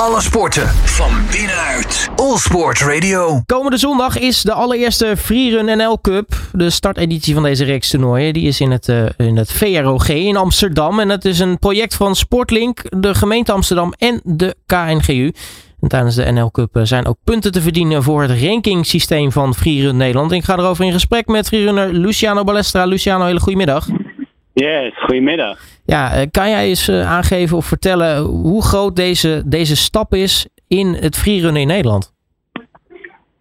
Alle sporten van binnenuit. All Sport Radio. Komende zondag is de allereerste Freerun NL Cup. De starteditie van deze reeks toernooien. Die is in het, uh, in het VROG in Amsterdam. En het is een project van Sportlink, de gemeente Amsterdam en de KNGU. En tijdens de NL Cup eh, zijn ook punten te verdienen voor het rankingsysteem van Freerun Nederland. Ik ga erover in gesprek met freerunner Luciano Balestra. Luciano, hele goedemiddag. Yes, goedemiddag. Ja, eh, kan jij eens eh, aangeven of vertellen hoe groot deze, deze stap is in het freerunnen in Nederland?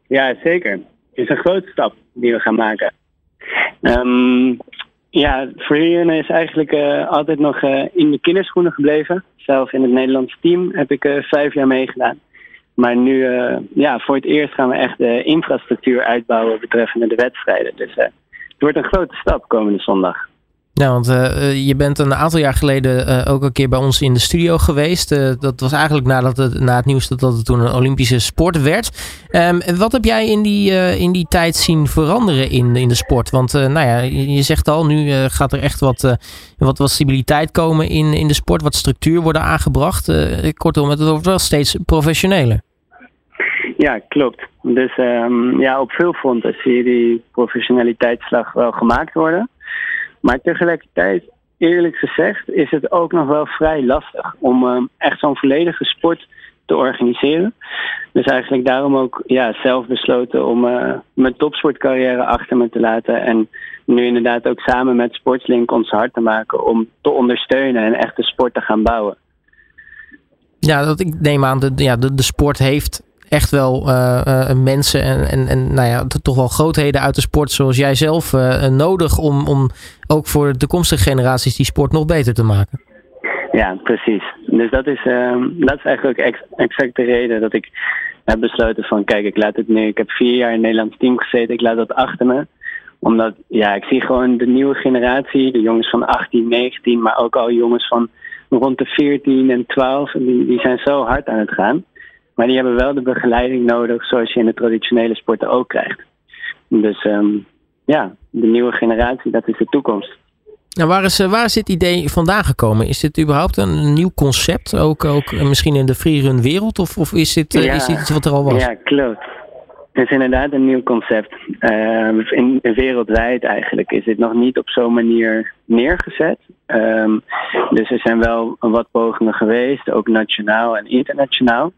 Ja, zeker. Het is een grote stap die we gaan maken. Um, ja, freerunnen is eigenlijk uh, altijd nog uh, in de kinderschoenen gebleven. Zelf in het Nederlandse team heb ik uh, vijf jaar meegedaan. Maar nu, ja, voor het eerst gaan we echt de infrastructuur uitbouwen betreffende de wedstrijden. Dus het wordt een grote stap komende zondag. Ja, want uh, je bent een aantal jaar geleden uh, ook een keer bij ons in de studio geweest. Dat was eigenlijk nadat het, na het nieuws dat, het toen een Olympische sport werd. Um, wat heb jij in die, in die tijd zien veranderen in, in de sport? Want nou ja, je zegt al, nu gaat er echt wat, wat, wat stabiliteit komen in, in de sport. Wat structuur worden aangebracht. kortom, het wordt wel steeds professioneler. Ja, klopt. Dus um, ja, op veel fronten zie je die professionaliteitsslag wel gemaakt worden. Maar tegelijkertijd, eerlijk gezegd, is het ook nog wel vrij lastig om uh, echt zo'n volledige sport te organiseren. Dus eigenlijk daarom ook ja, zelf besloten om uh, mijn topsportcarrière achter me te laten. En nu inderdaad ook samen met Sportslink ons hard te maken om te ondersteunen en echt de sport te gaan bouwen. Ja, dat, ik neem aan, de, ja, de, sport heeft echt wel uh, mensen en, en, en nou ja, toch wel grootheden uit de sport zoals jij zelf nodig om, om ook voor de toekomstige generaties die sport nog beter te maken. Ja, precies. Dus dat is, uh, dat is eigenlijk exact de reden dat ik heb besloten van kijk, ik laat het nu, ik heb vier jaar in het Nederlands team gezeten, ik laat dat achter me omdat, ja, ik zie gewoon de nieuwe generatie, de jongens van 18, 19, maar ook al jongens van rond de 14 en 12, die, die zijn zo hard aan het gaan. Maar die hebben wel de begeleiding nodig zoals je in de traditionele sporten ook krijgt. Dus um, ja, de nieuwe generatie, dat is de toekomst. Nou, waar, is, eh, waar is dit idee vandaan gekomen? Is dit überhaupt een nieuw concept, ook, ook eh, misschien in de freerun wereld? Of, of is, dit, ja, is dit iets wat er al was? Ja, klopt. Het is inderdaad een nieuw concept. Uh, in, wereldwijd eigenlijk is dit nog niet op zo'n manier neergezet. Um, dus er zijn wel wat pogingen geweest, ook nationaal en internationaal.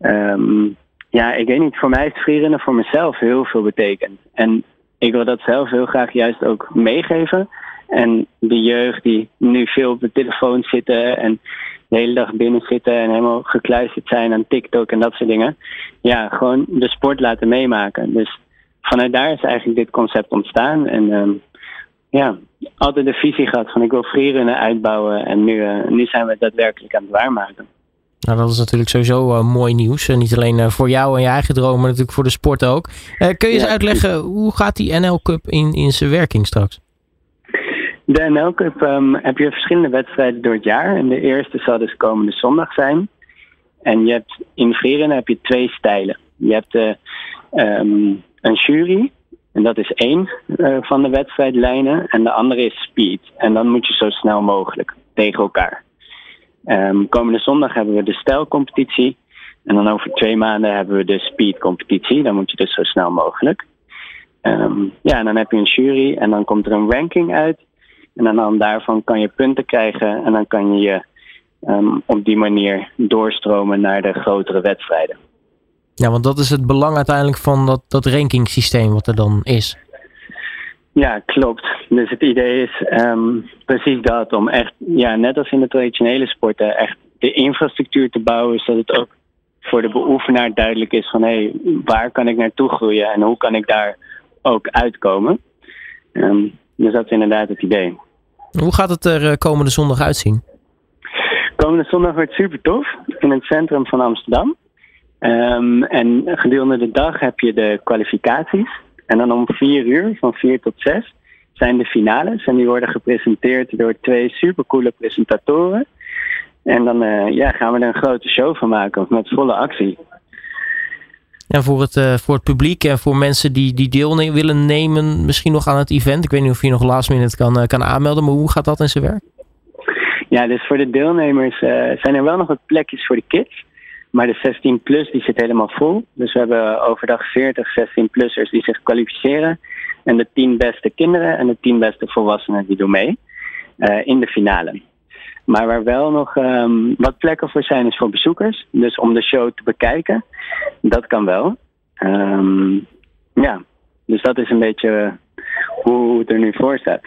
Um, ja, ik weet niet, voor mij het freerunnen voor mezelf heel veel betekend. En ik wil dat zelf heel graag juist ook meegeven. En de jeugd die nu veel op de telefoon zitten en de hele dag binnen zitten en helemaal gekluisterd zijn aan TikTok en dat soort dingen. Ja, gewoon de sport laten meemaken. Dus vanuit daar is eigenlijk dit concept ontstaan. En um, ja, altijd de visie gehad van ik wil freerunnen uitbouwen en nu, uh, nu zijn we het daadwerkelijk aan het waarmaken. Nou, dat is natuurlijk sowieso uh, mooi nieuws. Uh, niet alleen uh, voor jou en je eigen droom, maar natuurlijk voor de sport ook. kun je eens uitleggen, hoe gaat die NL Cup in, in zijn werking straks? De NL Cup um, heb je verschillende wedstrijden door het jaar. En de eerste zal dus komende zondag zijn. En je hebt in Veren heb je twee stijlen. Je hebt um, een jury, en dat is één van de wedstrijdlijnen. En de andere is speed. En dan moet je zo snel mogelijk tegen elkaar. Um, komende zondag hebben we de stijlcompetitie. En dan over twee maanden hebben we de speedcompetitie. Dan moet je dus zo snel mogelijk. Um, ja, en dan heb je een jury en dan komt er een ranking uit. En dan, dan daarvan kan je punten krijgen en dan kan je je um, op die manier doorstromen naar de grotere wedstrijden. Ja, want dat is het belang uiteindelijk van dat, dat rankingsysteem wat er dan is. Ja, klopt. Dus het idee is um, precies dat, om echt, ja, net als in de traditionele sporten, echt de infrastructuur te bouwen, zodat het ook voor de beoefenaar duidelijk is van hé, hey, waar kan ik naartoe groeien en hoe kan ik daar ook uitkomen. Um, dus dat is inderdaad het idee. Hoe gaat het er eh, komende zondag uitzien? Komende zondag wordt super tof in het centrum van Amsterdam. Um, en gedurende de dag heb je de kwalificaties. En dan om vier uur, van vier tot zes, zijn de finales. En die worden gepresenteerd door twee supercoole presentatoren. En dan uh, ja, gaan we er een grote show van maken, met volle actie. En voor het, uh, voor het publiek en voor mensen die, die deel willen nemen, misschien nog aan het event. Ik weet niet of je nog last minute kan, uh, kan aanmelden, maar hoe gaat dat in zijn werk? Ja, dus voor de deelnemers zijn er wel nog wat plekjes voor de kids. Maar de 16 plus die zit helemaal vol. Dus we hebben overdag 40 16-plussers die zich kwalificeren. En de 10 beste kinderen en de 10 beste volwassenen die doen mee uh, in de finale. Maar waar wel nog um, wat plekken voor zijn is voor bezoekers. Dus om de show te bekijken, dat kan wel. Um, ja, dus dat is een beetje hoe het er nu voor staat.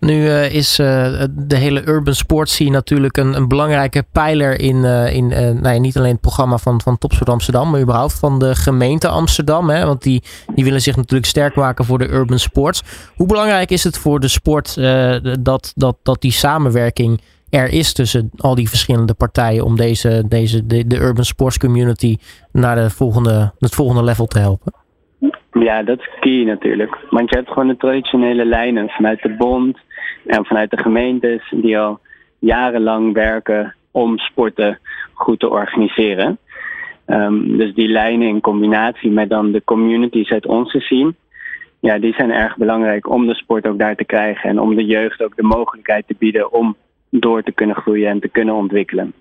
Nu uh, is uh, de hele urban sports scene natuurlijk een, een belangrijke pijler in, uh, in nou ja, niet alleen het programma van, van Topsport Amsterdam, maar überhaupt van de gemeente Amsterdam. Hè? Want die, die willen zich natuurlijk sterk maken voor de urban sports. Hoe belangrijk is het voor de sport dat, dat, dat die samenwerking er is tussen al die verschillende partijen om deze, deze, de, de urban sports community naar de volgende, het volgende level te helpen? Ja, dat is key natuurlijk. Want je hebt gewoon de traditionele lijnen vanuit de bond en vanuit de gemeentes die al jarenlang werken om sporten goed te organiseren. Um, dus die lijnen in combinatie met dan de communities uit onze scene, ja, die zijn erg belangrijk om de sport ook daar te krijgen en om de jeugd ook de mogelijkheid te bieden om door te kunnen groeien en te kunnen ontwikkelen.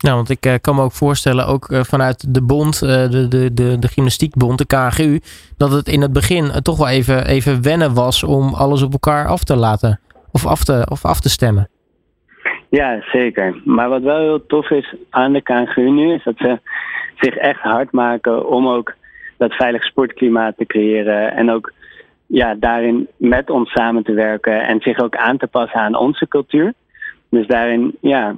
Nou, want ik uh, kan me ook voorstellen, ook uh, vanuit de bond, uh, de, de, de, de gymnastiekbond, de KGU, dat het in het begin toch wel even, even wennen was om alles op elkaar af te laten of af te, of af te stemmen. Ja, zeker. Maar wat wel heel tof is aan de KGU nu, is dat ze zich echt hard maken om ook dat veilig sportklimaat te creëren en ook ja, daarin met ons samen te werken en zich ook aan te passen aan onze cultuur. Dus daarin ja,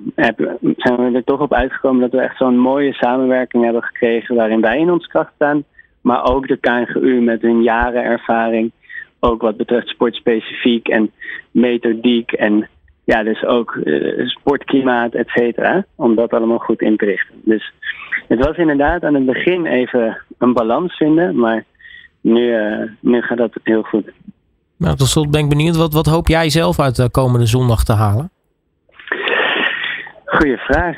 zijn we er toch op uitgekomen dat we echt zo'n mooie samenwerking hebben gekregen waarin wij in ons kracht staan, maar ook de KNGU met hun jaren ervaring, ook wat betreft sportspecifiek en methodiek en ja, dus ook uh, sportklimaat, et cetera, om dat allemaal goed in te richten. Dus het was inderdaad aan het begin even een balans vinden, maar nu, uh, nu gaat dat heel goed. Nou, tot slot ben ik benieuwd, wat, wat hoop jij zelf uit de komende zondag te halen? Goeie vraag.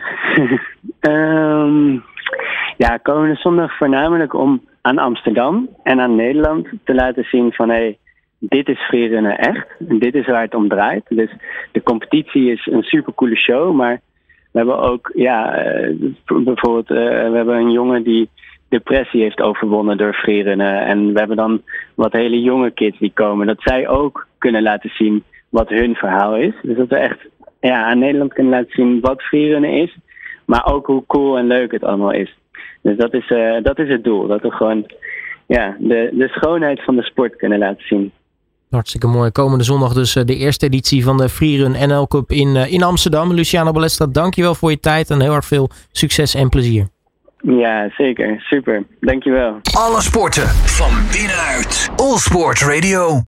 um, ja, komende zondag voornamelijk om aan Amsterdam en aan Nederland te laten zien van hé, hey, dit is freerunnen echt. En dit is waar het om draait. Dus de competitie is een supercoole show, maar we hebben ook, ja, uh, bijvoorbeeld, uh, we hebben een jongen die depressie heeft overwonnen door freerunnen. En we hebben dan wat hele jonge kids die komen, dat zij ook kunnen laten zien wat hun verhaal is. Dus dat we echt ja, aan Nederland kunnen laten zien wat freerunnen is. Maar ook hoe cool en leuk het allemaal is. Dus dat is, uh, dat is het doel. Dat we gewoon ja, de, de schoonheid van de sport kunnen laten zien. Hartstikke mooi. Komende zondag dus de eerste editie van de Freerun NL Cup in, in Amsterdam. Luciano Balestra, dankjewel voor je tijd en heel erg veel succes en plezier. Ja, zeker. Super. Dankjewel. Alle sporten van binnenuit. All Sport Radio.